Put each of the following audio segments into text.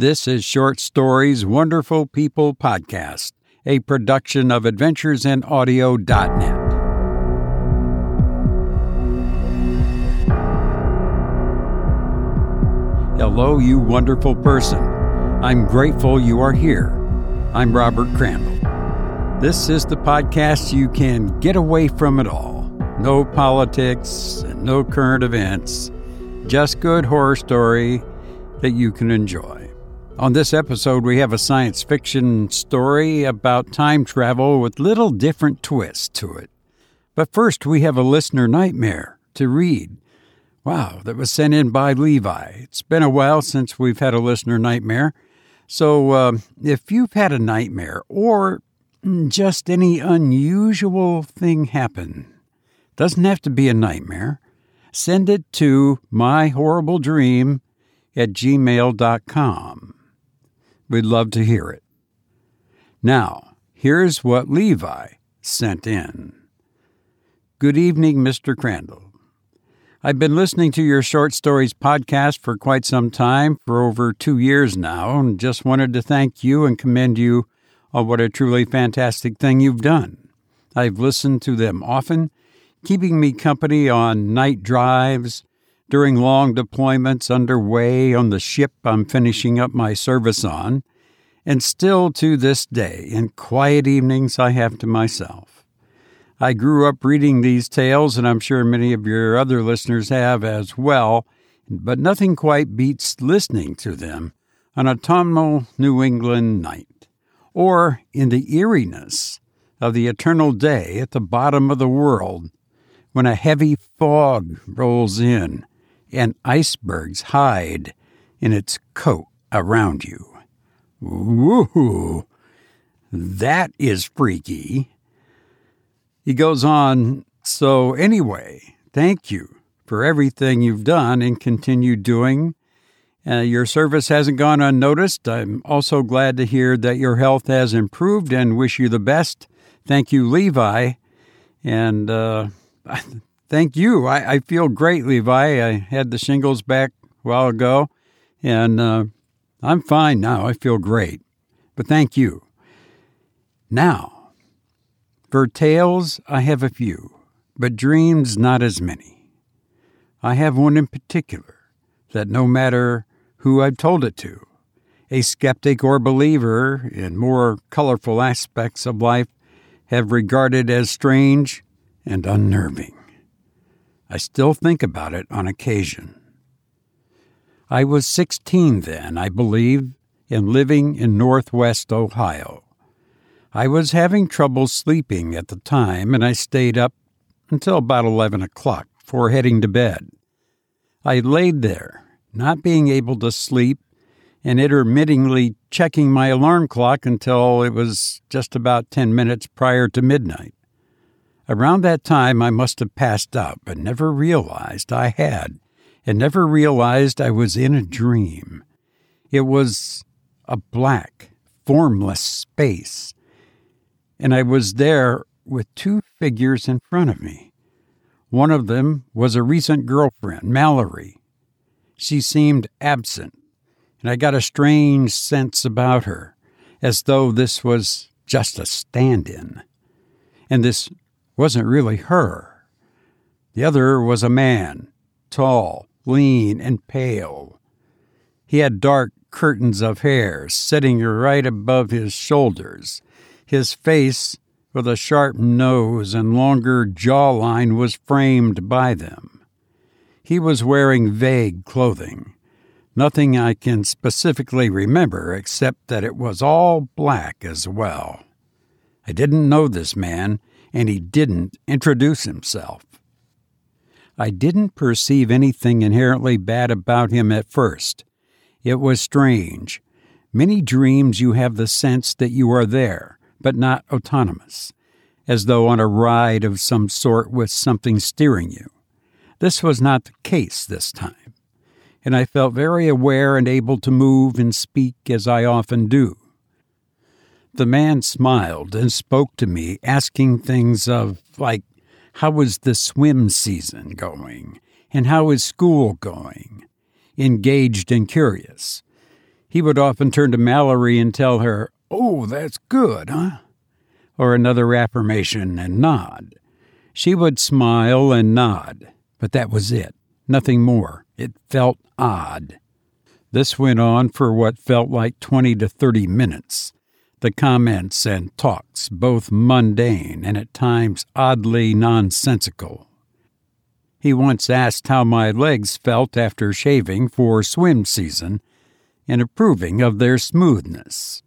This is Short Stories Wonderful People Podcast, a production of AdventuresInAudio.net. Hello, you wonderful person. I'm grateful you are here. I'm Robert Crandall. This is the podcast you can get away from it all. No politics and no current events, just good horror story that you can enjoy. On this episode, we have a science fiction story about time travel with little different twists to it. But first, we have a listener nightmare to read. Wow, that was sent in by Levi. It's been a while since we've had a listener nightmare. So, uh, if you've had a nightmare or just any unusual thing happen, doesn't have to be a nightmare, send it to myhorribledream at gmail.com. We'd love to hear it. Now, here's what Levi sent in. Good evening, Mr. Crandall. I've been listening to your short stories podcast for quite some time, for over two years now, and just wanted to thank you and commend you on what a truly fantastic thing you've done. I've listened to them often, keeping me company on night drives, during long deployments underway on the ship I'm finishing up my service on, and still to this day, in quiet evenings I have to myself. I grew up reading these tales, and I'm sure many of your other listeners have as well, but nothing quite beats listening to them on autumnal New England night, or in the eeriness of the eternal day at the bottom of the world when a heavy fog rolls in and icebergs hide in its coat around you. Woohoo! That is freaky. He goes on, so anyway, thank you for everything you've done and continue doing. Uh, your service hasn't gone unnoticed. I'm also glad to hear that your health has improved and wish you the best. Thank you, Levi. And uh, thank you. I, I, feel great, Levi. I had the shingles back a while ago, and uh, I'm fine now. I feel great. But thank you. Now, for tales, I have a few, but dreams, not as many. I have one in particular that no matter who I've told it to, a skeptic or believer in more colorful aspects of life have regarded as strange and unnerving. I still think about it on occasion. I was 16 then, I believe, and living in northwest Ohio. I was having trouble sleeping at the time, and I stayed up until about 11 o'clock before heading to bed. I laid there, not being able to sleep, and intermittently checking my alarm clock until it was just about 10 minutes prior to midnight. Around that time, I must have passed out, but never realized I had and never realized I was in a dream. It was a black, formless space, and I was there with two figures in front of me. One of them was a recent girlfriend, Mallory. She seemed absent, and I got a strange sense about her, as though this was just a stand in. And this wasn't really her. The other was a man, tall, lean, and pale. He had dark curtains of hair sitting right above his shoulders. His face, with a sharp nose and longer jawline, was framed by them. He was wearing vague clothing. Nothing I can specifically remember except that it was all black as well. I didn't know this man, and he didn't introduce himself. I didn't perceive anything inherently bad about him at first. It was strange. Many dreams you have the sense that you are there, but not autonomous, as though on a ride of some sort with something steering you. This was not the case this time, and I felt very aware and able to move and speak as I often do. The man smiled and spoke to me, asking things of, like, how was the swim season going? And how is school going? Engaged and curious. He would often turn to Mallory and tell her, Oh, that's good, huh? Or another affirmation and nod. She would smile and nod, but that was it. Nothing more. It felt odd. This went on for what felt like 20 to 30 minutes. The comments and talks, both mundane and at times oddly nonsensical. He once asked how my legs felt after shaving for swim season and approving of their smoothness.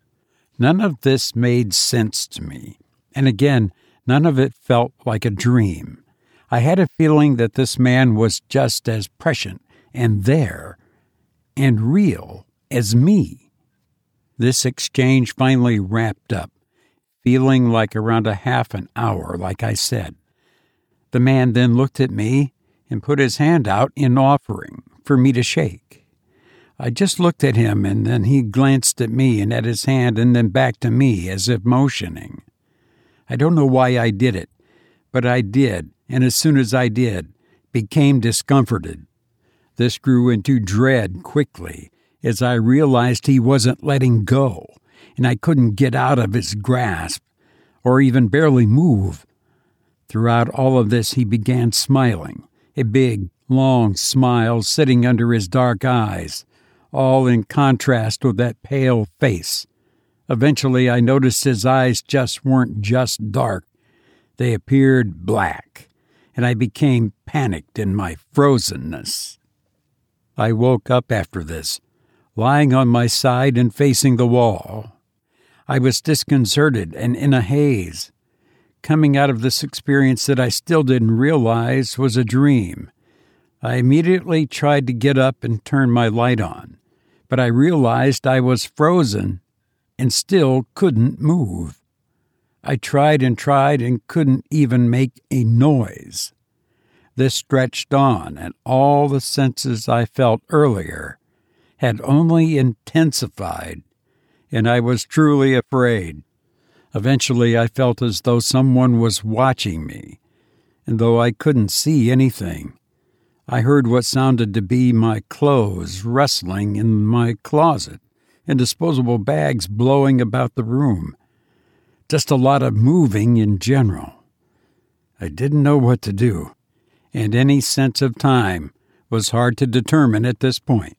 None of this made sense to me, and again, none of it felt like a dream. I had a feeling that this man was just as prescient and there and real as me. This exchange finally wrapped up, feeling like around a half an hour, like I said. The man then looked at me and put his hand out in offering for me to shake. I just looked at him and then he glanced at me and at his hand and then back to me as if motioning. I don't know why I did it, but I did, and as soon as I did, became discomforted. This grew into dread quickly as I realized he wasn't letting go, and I couldn't get out of his grasp or even barely move. Throughout all of this, he began smiling, a big, long smile sitting under his dark eyes, all in contrast with that pale face. Eventually, I noticed his eyes just weren't just dark, they appeared black, and I became panicked in my frozenness. I woke up after this, lying on my side and facing the wall. I was disconcerted and in a haze, coming out of this experience that I still didn't realize was a dream. I immediately tried to get up and turn my light on, but I realized I was frozen and still couldn't move. I tried and tried and couldn't even make a noise. This stretched on, and all the senses I felt earlier had only intensified, and I was truly afraid. Eventually, I felt as though someone was watching me, and though I couldn't see anything, I heard what sounded to be my clothes rustling in my closet and disposable bags blowing about the room. Just a lot of moving in general. I didn't know what to do and any sense of time was hard to determine at this point.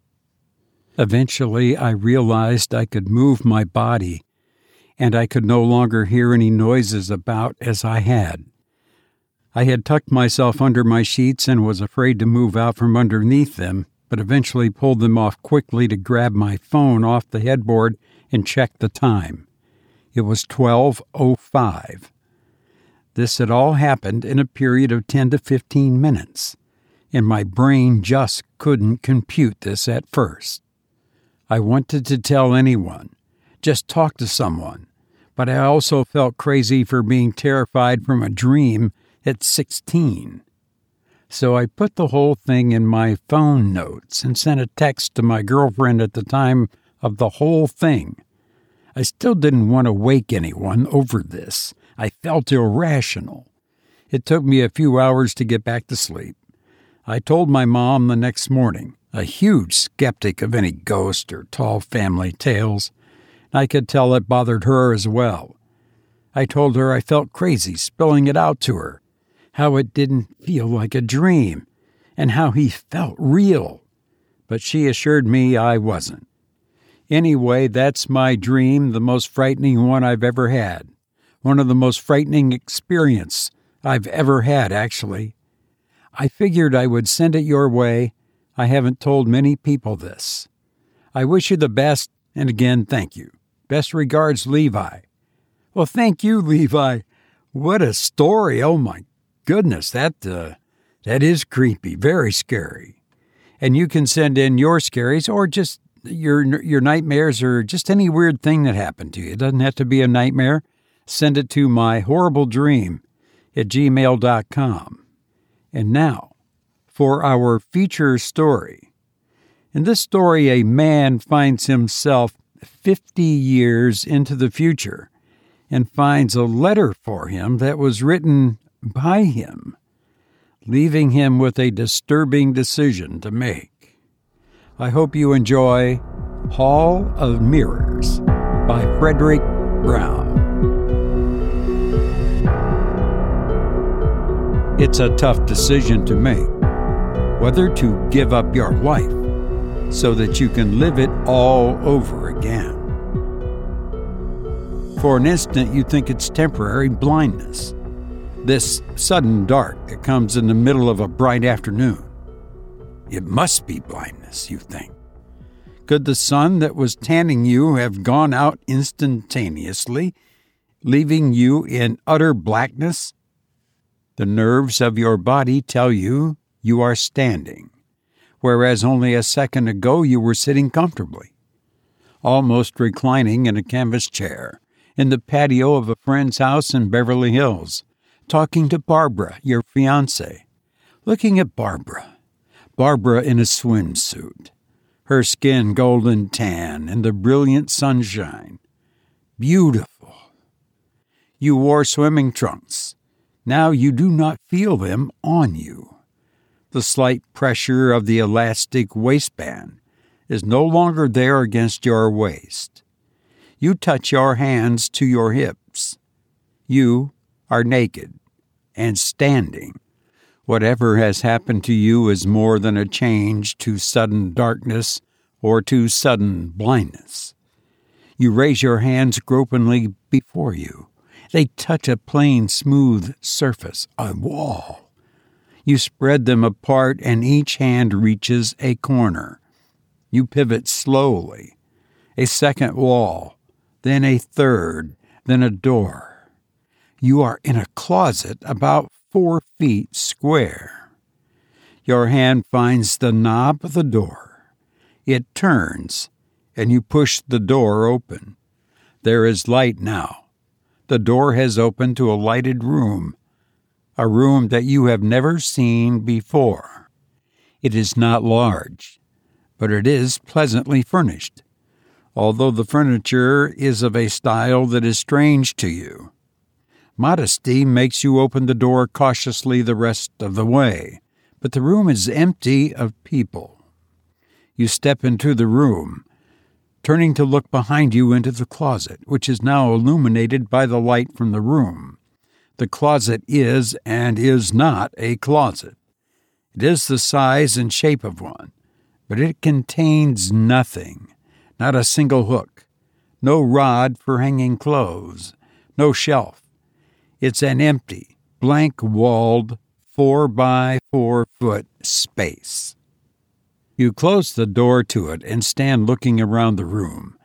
Eventually, I realized I could move my body, and I could no longer hear any noises about as I had. I had tucked myself under my sheets and was afraid to move out from underneath them, but eventually pulled them off quickly to grab my phone off the headboard and check the time. It was 12:05. This had all happened in a period of 10 to 15 minutes, and my brain just couldn't compute this at first. I wanted to tell anyone, just talk to someone, but I also felt crazy for being terrified from a dream at 16. So I put the whole thing in my phone notes and sent a text to my girlfriend at the time of the whole thing. I still didn't want to wake anyone over this, I felt irrational. It took me a few hours to get back to sleep. I told my mom the next morning, a huge skeptic of any ghost or tall family tales. and I could tell it bothered her as well. I told her I felt crazy spilling it out to her, how it didn't feel like a dream, and how he felt real. But she assured me I wasn't. Anyway, that's my dream, the most frightening one I've ever had one of the most frightening experience I've ever had, actually. I figured I would send it your way. I haven't told many people this. I wish you the best, and again, thank you. Best regards, Levi. Well, thank you, Levi. What a story. Oh my goodness, that uh, that is creepy, very scary. And you can send in your scaries or just your your nightmares or just any weird thing that happened to you. It doesn't have to be a nightmare send it to my horrible dream at gmail.com. And now for our feature story. In this story, a man finds himself 50 years into the future and finds a letter for him that was written by him, leaving him with a disturbing decision to make. I hope you enjoy Hall of Mirrors by Fredric Brown. It's a tough decision to make whether to give up your life so that you can live it all over again. For an instant, you think it's temporary blindness, this sudden dark that comes in the middle of a bright afternoon. It must be blindness, you think. Could the sun that was tanning you have gone out instantaneously, leaving you in utter blackness? The nerves of your body tell you you are standing, whereas only a second ago you were sitting comfortably, almost reclining in a canvas chair in the patio of a friend's house in Beverly Hills, talking to Barbara, your fiance, looking at Barbara, Barbara in a swimsuit, her skin golden tan in the brilliant sunshine. Beautiful. You wore swimming trunks. Now you do not feel them on you. The slight pressure of the elastic waistband is no longer there against your waist. You touch your hands to your hips. You are naked and standing. Whatever has happened to you is more than a change to sudden darkness or to sudden blindness. You raise your hands gropingly before you. They touch a plain, smooth surface, a wall. You spread them apart, and each hand reaches a corner. You pivot slowly. A second wall, then a third, then a door. You are in a closet about four feet square. Your hand finds the knob of the door. It turns, and you push the door open. There is light now. The door has opened to a lighted room a room that you have never seen before. It is not large, but it is pleasantly furnished, although the furniture is of a style that is strange to you. Modesty makes you open the door cautiously the rest of the way, but the room is empty of people. You step into the room, turning to look behind you into the closet, which is now illuminated by the light from the room the closet is and is not a closet. It is the size and shape of one, but it contains nothing, not a single hook, no rod for hanging clothes, no shelf. It's an empty, blank walled, four by four foot space. You close the door to it and stand looking around the room.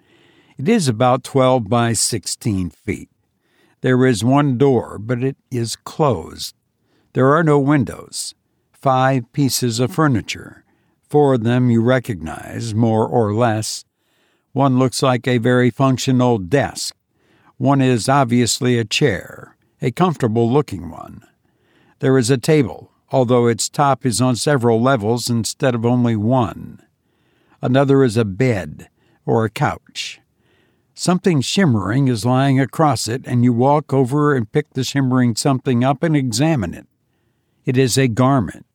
It is about 12 by 16 feet. There is one door, but it is closed. There are no windows. Five pieces of furniture. Four of them you recognize, more or less. One looks like a very functional desk. One is obviously a chair, a comfortable looking one. There is a table, although its top is on several levels instead of only one. Another is a bed or a couch. Something shimmering is lying across it, and you walk over and pick the shimmering something up and examine it. It is a garment.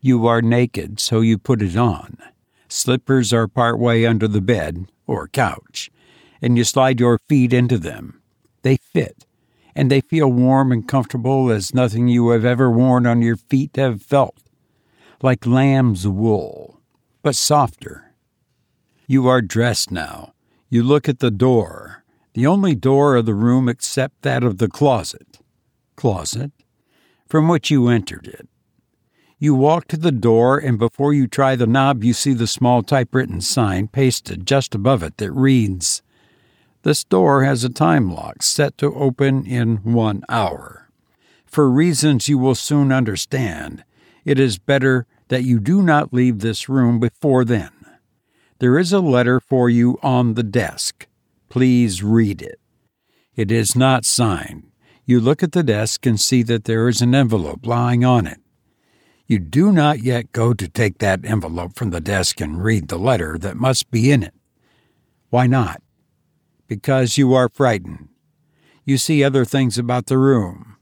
You are naked, so you put it on. Slippers are part way under the bed, or couch, and you slide your feet into them. They fit, and they feel warm and comfortable as nothing you have ever worn on your feet have felt. Like lamb's wool, but softer. You are dressed now you look at the door, the only door of the room except that of the closet. Closet? From which you entered it. You walk to the door, and before you try the knob, you see the small typewritten sign pasted just above it that reads This door has a time lock set to open in one hour. For reasons you will soon understand, it is better that you do not leave this room before then. There is a letter for you on the desk. Please read it. It is not signed. You look at the desk and see that there is an envelope lying on it. You do not yet go to take that envelope from the desk and read the letter that must be in it. Why not? Because you are frightened. You see other things about the room.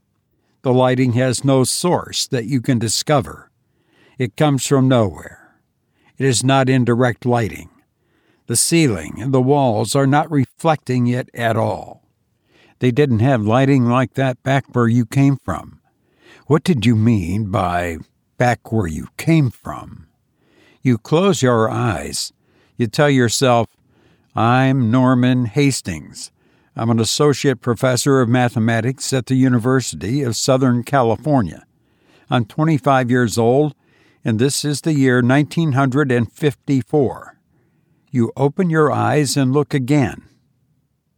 The lighting has no source that you can discover. It comes from nowhere. It is not indirect lighting. The ceiling and the walls are not reflecting it at all. They didn't have lighting like that back where you came from. What did you mean by back where you came from? You close your eyes. You tell yourself, I'm Norman Hastings. I'm an associate professor of mathematics at the University of Southern California. I'm 25 years old, and this is the year 1954. You open your eyes and look again.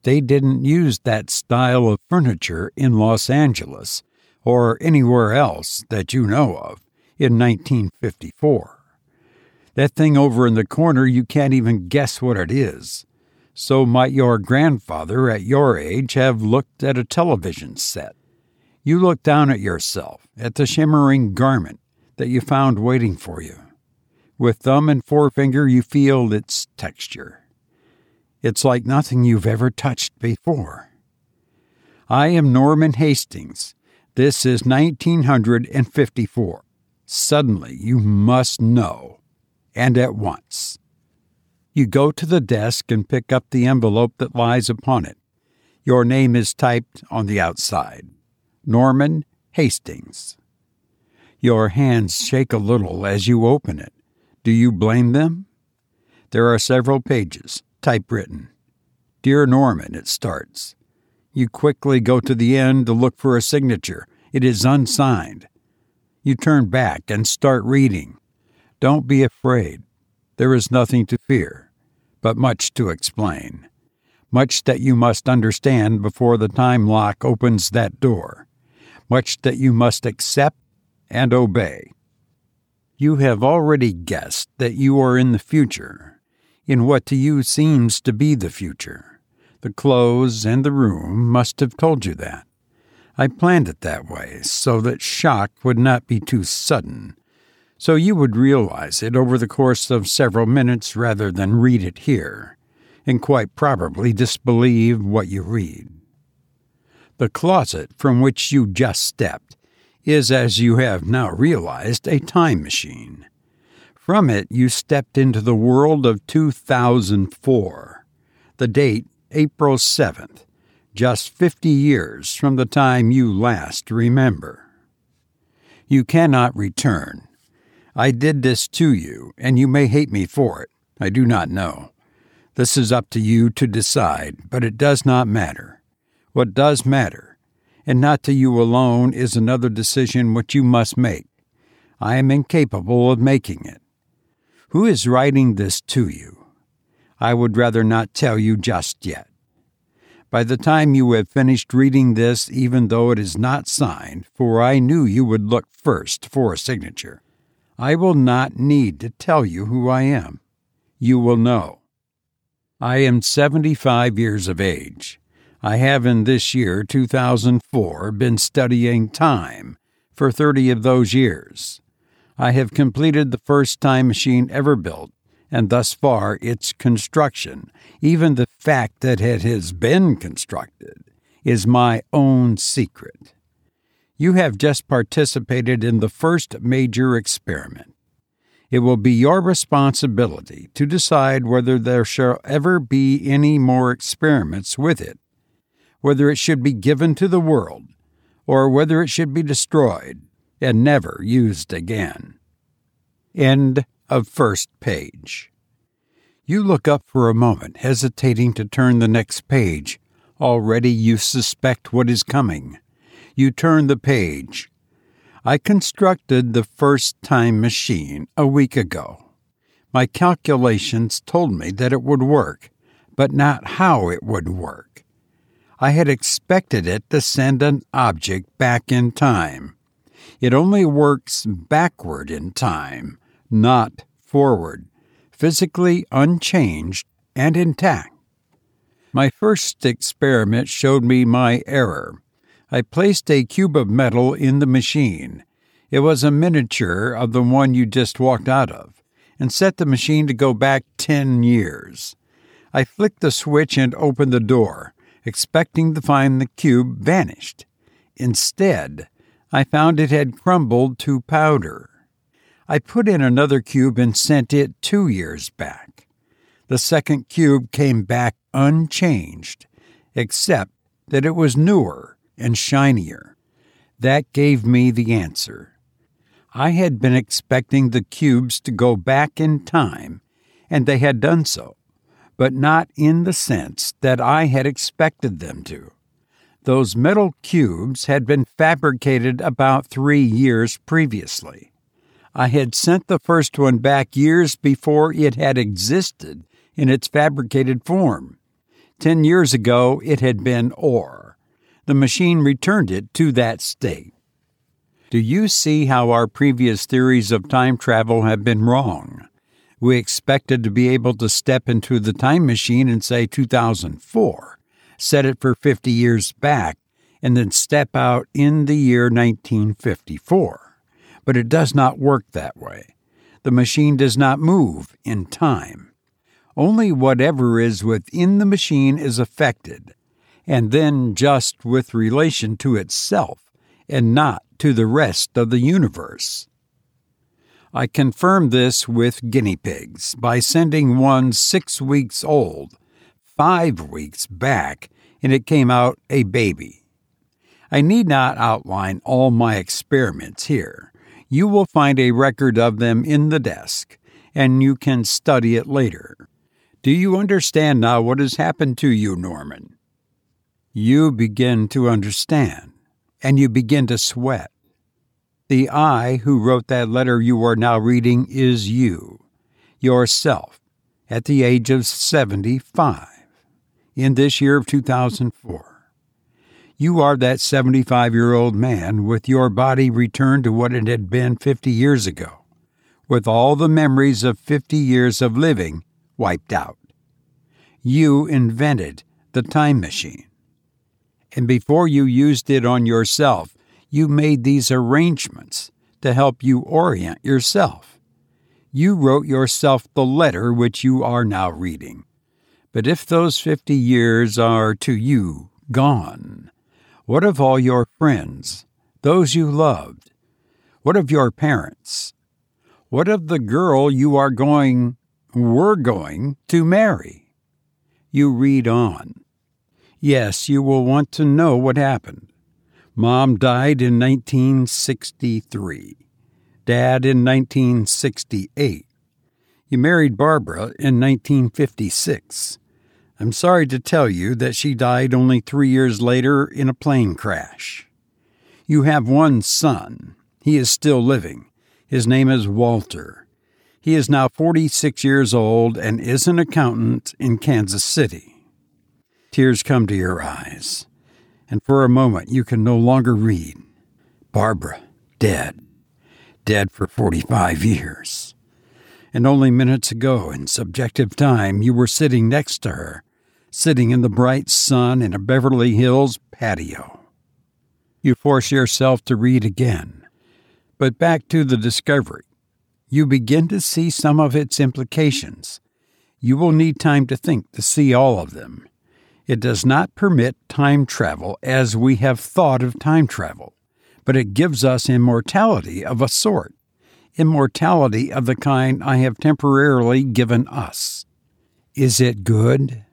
They didn't use that style of furniture in Los Angeles or anywhere else that you know of in 1954. That thing over in the corner, you can't even guess what it is. So might your grandfather at your age have looked at a television set. You look down at yourself, at the shimmering garment that you found waiting for you. With thumb and forefinger, you feel its texture. It's like nothing you've ever touched before. I am Norman Hastings. This is 1954. Suddenly, you must know, and at once. You go to the desk and pick up the envelope that lies upon it. Your name is typed on the outside Norman Hastings. Your hands shake a little as you open it. Do you blame them? There are several pages, typewritten. Dear Norman, it starts. You quickly go to the end to look for a signature. It is unsigned. You turn back and start reading. Don't be afraid. There is nothing to fear, but much to explain. Much that you must understand before the time lock opens that door. Much that you must accept and obey. You have already guessed that you are in the future, in what to you seems to be the future. The clothes and the room must have told you that. I planned it that way so that shock would not be too sudden so you would realize it over the course of several minutes rather than read it here, and quite probably disbelieve what you read. The closet from which you just stepped is, as you have now realized, a time machine. From it, you stepped into the world of 2004. The date, April 7th, just 50 years from the time you last remember. You cannot return I did this to you, and you may hate me for it. I do not know. This is up to you to decide, but it does not matter. What does matter, and not to you alone, is another decision which you must make. I am incapable of making it. Who is writing this to you? I would rather not tell you just yet. By the time you have finished reading this, even though it is not signed, for I knew you would look first for a signature, I will not need to tell you who I am. You will know. I am 75 years of age. I have in this year, 2004, been studying time for 30 of those years. I have completed the first time machine ever built, and thus far its construction, even the fact that it has been constructed, is my own secret. You have just participated in the first major experiment. It will be your responsibility to decide whether there shall ever be any more experiments with it, whether it should be given to the world, or whether it should be destroyed and never used again. End of first page. You look up for a moment, hesitating to turn the next page. Already you suspect what is coming you turn the page. I constructed the first time machine a week ago. My calculations told me that it would work, but not how it would work. I had expected it to send an object back in time. It only works backward in time, not forward, physically unchanged and intact. My first experiment showed me my error. I placed a cube of metal in the machine. It was a miniature of the one you just walked out of, and set the machine to go back 10 years. I flicked the switch and opened the door, expecting to find the cube vanished. Instead, I found it had crumbled to powder. I put in another cube and sent it two years back. The second cube came back unchanged, except that it was newer and shinier. That gave me the answer. I had been expecting the cubes to go back in time, and they had done so, but not in the sense that I had expected them to. Those metal cubes had been fabricated about three years previously. I had sent the first one back years before it had existed in its fabricated form. Ten years ago, it had been ore. The machine returned it to that state. Do you see how our previous theories of time travel have been wrong? We expected to be able to step into the time machine and say, 2004, set it for 50 years back, and then step out in the year 1954. But it does not work that way. The machine does not move in time. Only whatever is within the machine is affected, and then just with relation to itself, and not to the rest of the universe. I confirmed this with guinea pigs by sending one six weeks old, five weeks back, and it came out a baby. I need not outline all my experiments here. You will find a record of them in the desk, and you can study it later. Do you understand now what has happened to you, Norman? You begin to understand and you begin to sweat. The I who wrote that letter you are now reading is you, yourself, at the age of 75, in this year of 2004. You are that 75 year old man with your body returned to what it had been 50 years ago, with all the memories of 50 years of living wiped out. You invented the time machine and before you used it on yourself, you made these arrangements to help you orient yourself. You wrote yourself the letter which you are now reading. But if those fifty years are to you gone, what of all your friends, those you loved? What of your parents? What of the girl you are going, were going, to marry? You read on. Yes, you will want to know what happened. Mom died in 1963, Dad in 1968. You married Barbara in 1956. I'm sorry to tell you that she died only three years later in a plane crash. You have one son. He is still living. His name is Walter. He is now 46 years old and is an accountant in Kansas City. Tears come to your eyes, and for a moment you can no longer read. Barbara, dead. Dead for 45 years. And only minutes ago, in subjective time, you were sitting next to her, sitting in the bright sun in a Beverly Hills patio. You force yourself to read again. But back to the discovery. You begin to see some of its implications. You will need time to think to see all of them. It does not permit time travel as we have thought of time travel, but it gives us immortality of a sort, immortality of the kind I have temporarily given us. Is it good?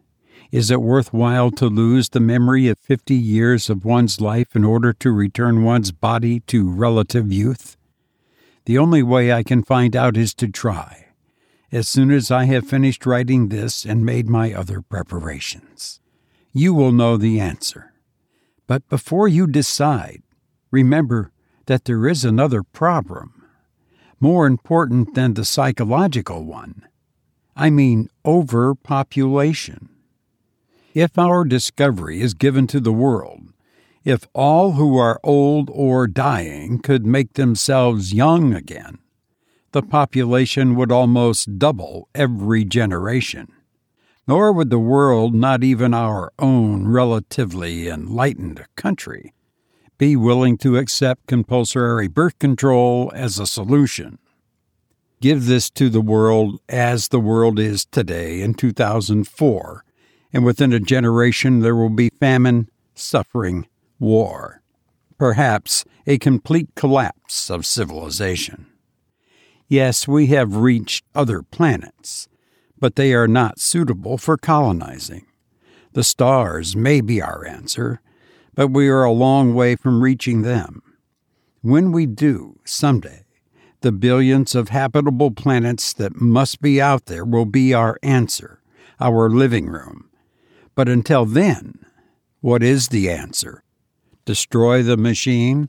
Is it worthwhile to lose the memory of 50 years of one's life in order to return one's body to relative youth? The only way I can find out is to try, as soon as I have finished writing this and made my other preparations you will know the answer. But before you decide, remember that there is another problem, more important than the psychological one. I mean, overpopulation. If our discovery is given to the world, if all who are old or dying could make themselves young again, the population would almost double every generation nor would the world, not even our own relatively enlightened country, be willing to accept compulsory birth control as a solution. Give this to the world as the world is today in 2004, and within a generation there will be famine, suffering, war, perhaps a complete collapse of civilization. Yes, we have reached other planets but they are not suitable for colonizing. The stars may be our answer, but we are a long way from reaching them. When we do, someday, the billions of habitable planets that must be out there will be our answer, our living room. But until then, what is the answer? Destroy the machine?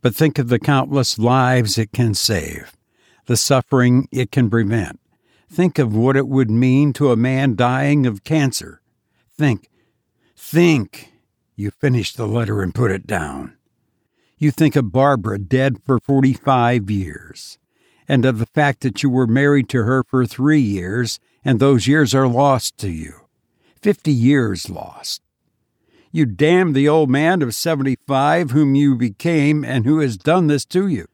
But think of the countless lives it can save, the suffering it can prevent. Think of what it would mean to a man dying of cancer. Think, think. You finish the letter and put it down. You think of Barbara dead for 45 years, and of the fact that you were married to her for three years, and those years are lost to you. 50 years lost. You damn the old man of 75 whom you became and who has done this to you,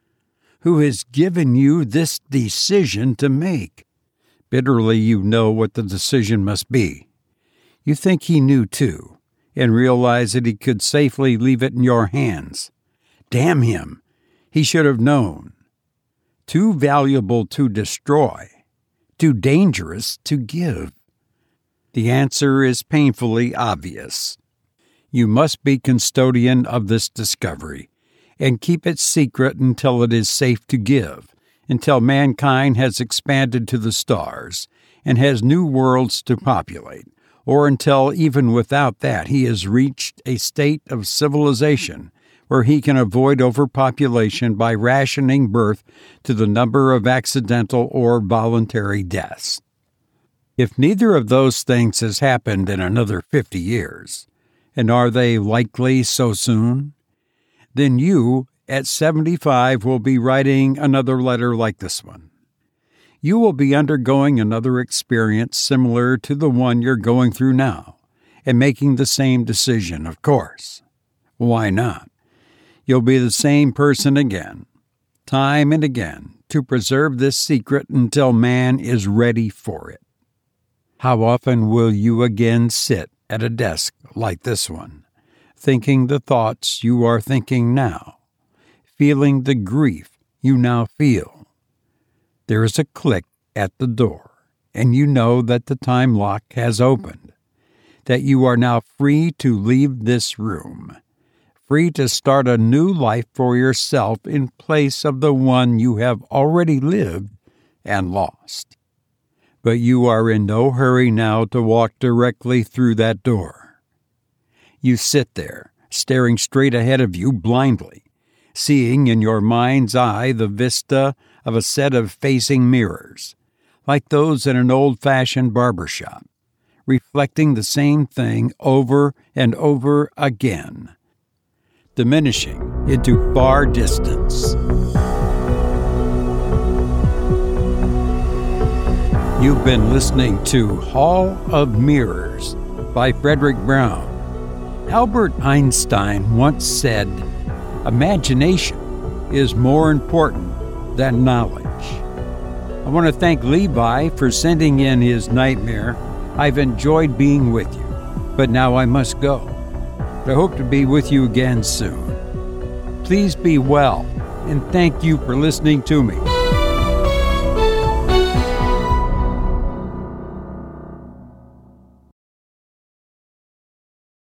who has given you this decision to make. Bitterly, you know what the decision must be. You think he knew too, and realize that he could safely leave it in your hands. Damn him! He should have known. Too valuable to destroy, too dangerous to give. The answer is painfully obvious. You must be custodian of this discovery and keep it secret until it is safe to give, until mankind has expanded to the stars and has new worlds to populate, or until even without that he has reached a state of civilization where he can avoid overpopulation by rationing birth to the number of accidental or voluntary deaths. If neither of those things has happened in another 50 years, and are they likely so soon? Then you, at 75, will be writing another letter like this one. You will be undergoing another experience similar to the one you're going through now, and making the same decision, of course. Why not? You'll be the same person again, time and again, to preserve this secret until man is ready for it. How often will you again sit at a desk like this one, thinking the thoughts you are thinking now, feeling the grief you now feel? There is a click at the door, and you know that the time lock has opened, that you are now free to leave this room free to start a new life for yourself in place of the one you have already lived and lost. But you are in no hurry now to walk directly through that door. You sit there, staring straight ahead of you blindly, seeing in your mind's eye the vista of a set of facing mirrors, like those in an old fashioned barber shop, reflecting the same thing over and over again diminishing into far distance. You've been listening to Hall of Mirrors by Fredric Brown. Albert Einstein once said, Imagination is more important than knowledge. I want to thank Levi for sending in his nightmare. I've enjoyed being with you, but now I must go. I hope to be with you again soon. Please be well, and thank you for listening to me.